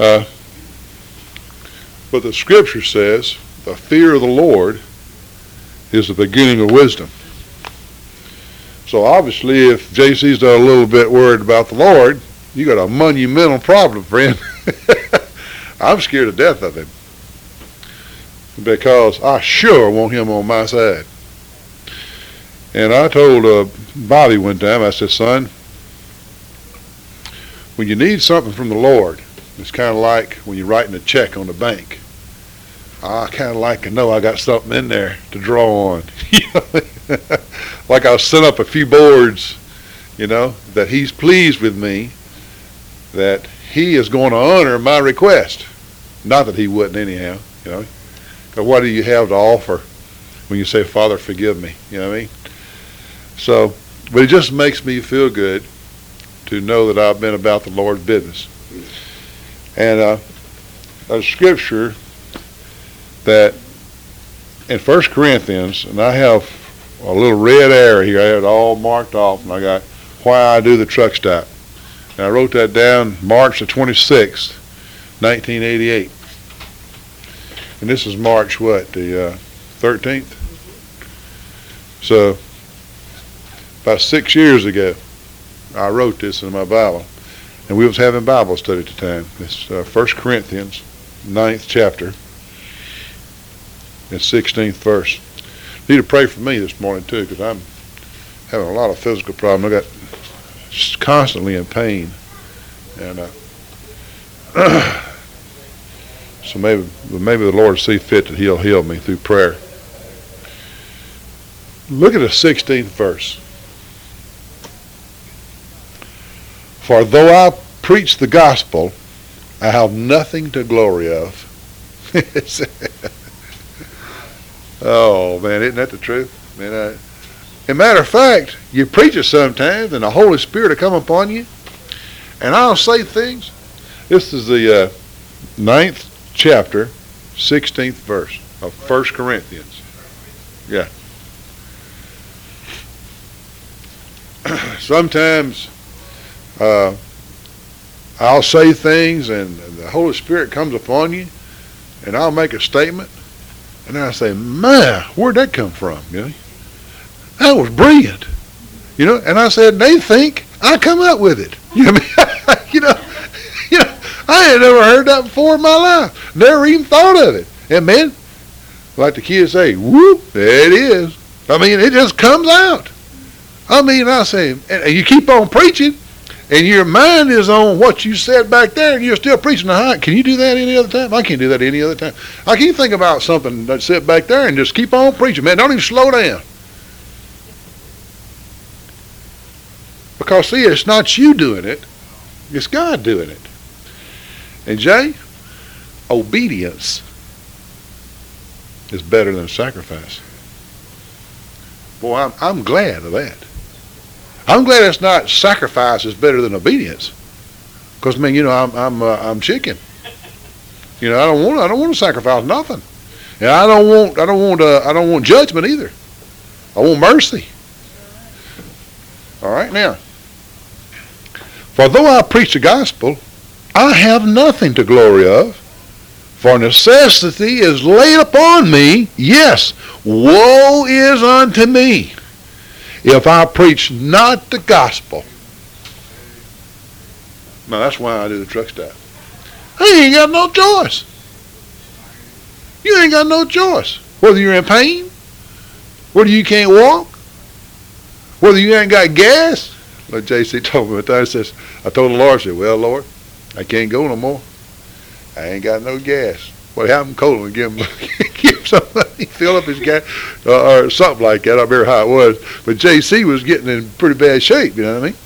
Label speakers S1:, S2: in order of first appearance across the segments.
S1: Uh, but the scripture says, the fear of the Lord is the beginning of wisdom. So obviously, if JC's done a little bit worried about the Lord, you got a monumental problem, friend. I'm scared to death of him because I sure want him on my side. And I told uh, Bobby one time, I said, son, when you need something from the Lord, it's kind of like when you're writing a check on the bank. I kind of like to know I got something in there to draw on. like I'll set up a few boards, you know, that he's pleased with me, that he is going to honor my request. Not that he wouldn't anyhow, you know. But what do you have to offer when you say, Father, forgive me? You know what I mean? So, but it just makes me feel good to know that I've been about the Lord's business. And uh, a scripture that in First Corinthians, and I have a little red arrow here. I had it all marked off, and I got why I do the truck stop. And I wrote that down March the 26th, 1988. And this is March what, the uh, 13th? So, about six years ago, I wrote this in my Bible. And we was having Bible study at the time. It's uh, 1 Corinthians, 9th chapter, and 16th verse. Need to pray for me this morning too, because I'm having a lot of physical problems. I got constantly in pain, and uh, so maybe maybe the Lord see fit that He'll heal me through prayer. Look at the 16th verse. For though I preach the gospel, I have nothing to glory of. oh man, isn't that the truth? Man, I, as a matter of fact, you preach it sometimes, and the Holy Spirit will come upon you, and I'll say things. This is the uh, ninth chapter, 16th verse of First Corinthians. Yeah. Sometimes uh, I'll say things and the Holy Spirit comes upon you and I'll make a statement and I say, man, where'd that come from? You know, that was brilliant. You know, and I said, they think I come up with it. You know, you know, you know, I had never heard that before in my life. Never even thought of it. And like the kids say, whoop, there it is. I mean, it just comes out. I mean, I say, and you keep on preaching, and your mind is on what you said back there, and you're still preaching the high. Can you do that any other time? I can't do that any other time. I can't think about something that said back there and just keep on preaching. Man, don't even slow down. Because, see, it's not you doing it, it's God doing it. And, Jay, obedience is better than sacrifice. Boy, I'm, I'm glad of that. I'm glad it's not sacrifice is better than obedience. Because, I mean, you know, I'm, I'm, uh, I'm chicken. You know, I don't want, I don't want to sacrifice nothing. And I don't want, I don't want, uh, I don't want judgment either. I want mercy. All right, now. For though I preach the gospel, I have nothing to glory of. For necessity is laid upon me. Yes, woe is unto me if I preach not the gospel. Now that's why I do the truck stop. I ain't got no choice. You ain't got no choice. Whether you're in pain, whether you can't walk, whether you ain't got gas. Like JC told me one time, says, I told the Lord, I said, well, Lord, I can't go no more. I ain't got no gas. What happened? Colin give him something, fill up his uh, or something like that. I remember how it was. But JC was getting in pretty bad shape, you know what I mean?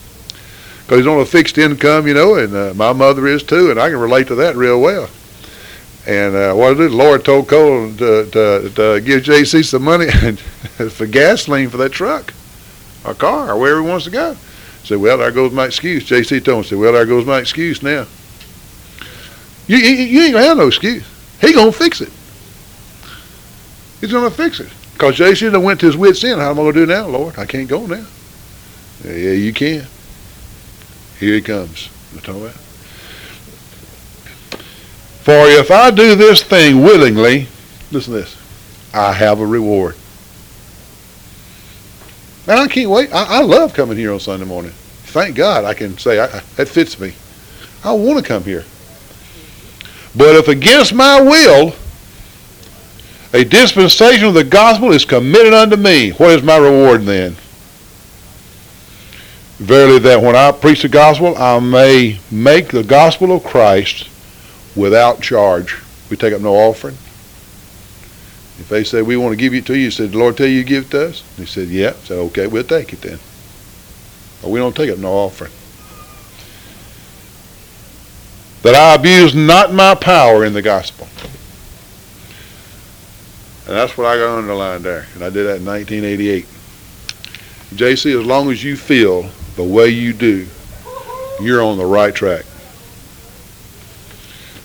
S1: Because he's on a fixed income, you know, and uh, my mother is too, and I can relate to that real well. And uh, what did Lord told Cole to, to, to give JC some money for gasoline for that truck, or car, or wherever he wants to go. Said, well, there goes my excuse. JC told him, said, well, there goes my excuse now. You, you, you ain't gonna have no excuse. He gonna fix it. He's gonna fix it. Cause JC done went to his wits end. How am I gonna do now, Lord? I can't go now. Yeah, you can. Here he comes. For if I do this thing willingly, listen to this, I have a reward. And I can't wait. I, I love coming here on Sunday morning. Thank God I can say I, that fits me. I want to come here. But if against my will, a dispensation of the gospel is committed unto me, what is my reward then? Verily, that when I preach the gospel, I may make the gospel of Christ without charge. We take up no offering. If they say we want to give it to you, you said, the Lord tell you to give it to us? He said, yeah. I said, okay, we'll take it then. But we don't take up no offering. That I abuse not my power in the gospel. And that's what I got underlined there. And I did that in 1988. JC, as long as you feel the way you do, you're on the right track.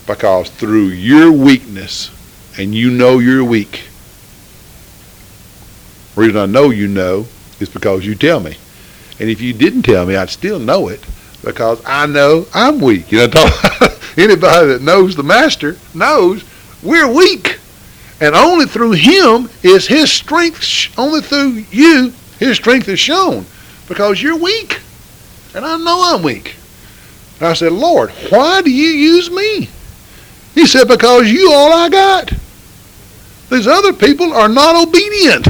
S1: Because through your weakness, and you know you're weak, the reason I know you know is because you tell me. And if you didn't tell me, I'd still know it because I know I'm weak. You know, anybody that knows the master knows we're weak. And only through him is his strength, only through you, his strength is shown because you're weak. And I know I'm weak. I said, Lord, why do you use me? He said, because you all I got. These other people are not obedient.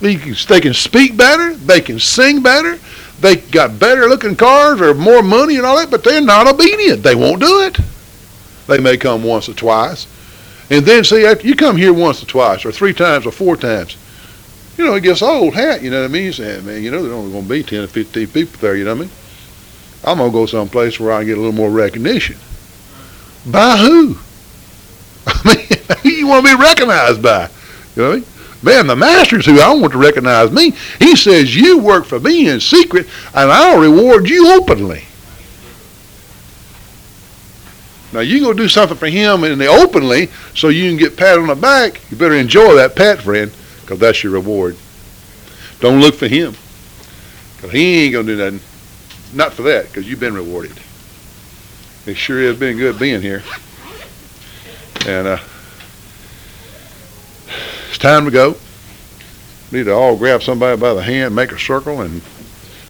S1: They can, they can speak better. They can sing better. They got better looking cars or more money and all that, but they're not obedient. They won't do it. They may come once or twice. And then, see, after you come here once or twice or three times or four times, you know, it gets old hat, you know what I mean? You say, man, you know, there's only going to be 10 or 15 people there, you know what I mean? I'm going to go someplace where I get a little more recognition. By who? I mean, who you want to be recognized by? You know what I mean? Man, the master's who I want to recognize me. He says, you work for me in secret, and I'll reward you openly. Now, you go do something for him the openly so you can get pat on the back. You better enjoy that pat, friend, because that's your reward. Don't look for him, because he ain't to do nothing. Not for that, because you've been rewarded. It sure has been good being here. And uh, it's time to go. We Need to all grab somebody by the hand, make a circle, and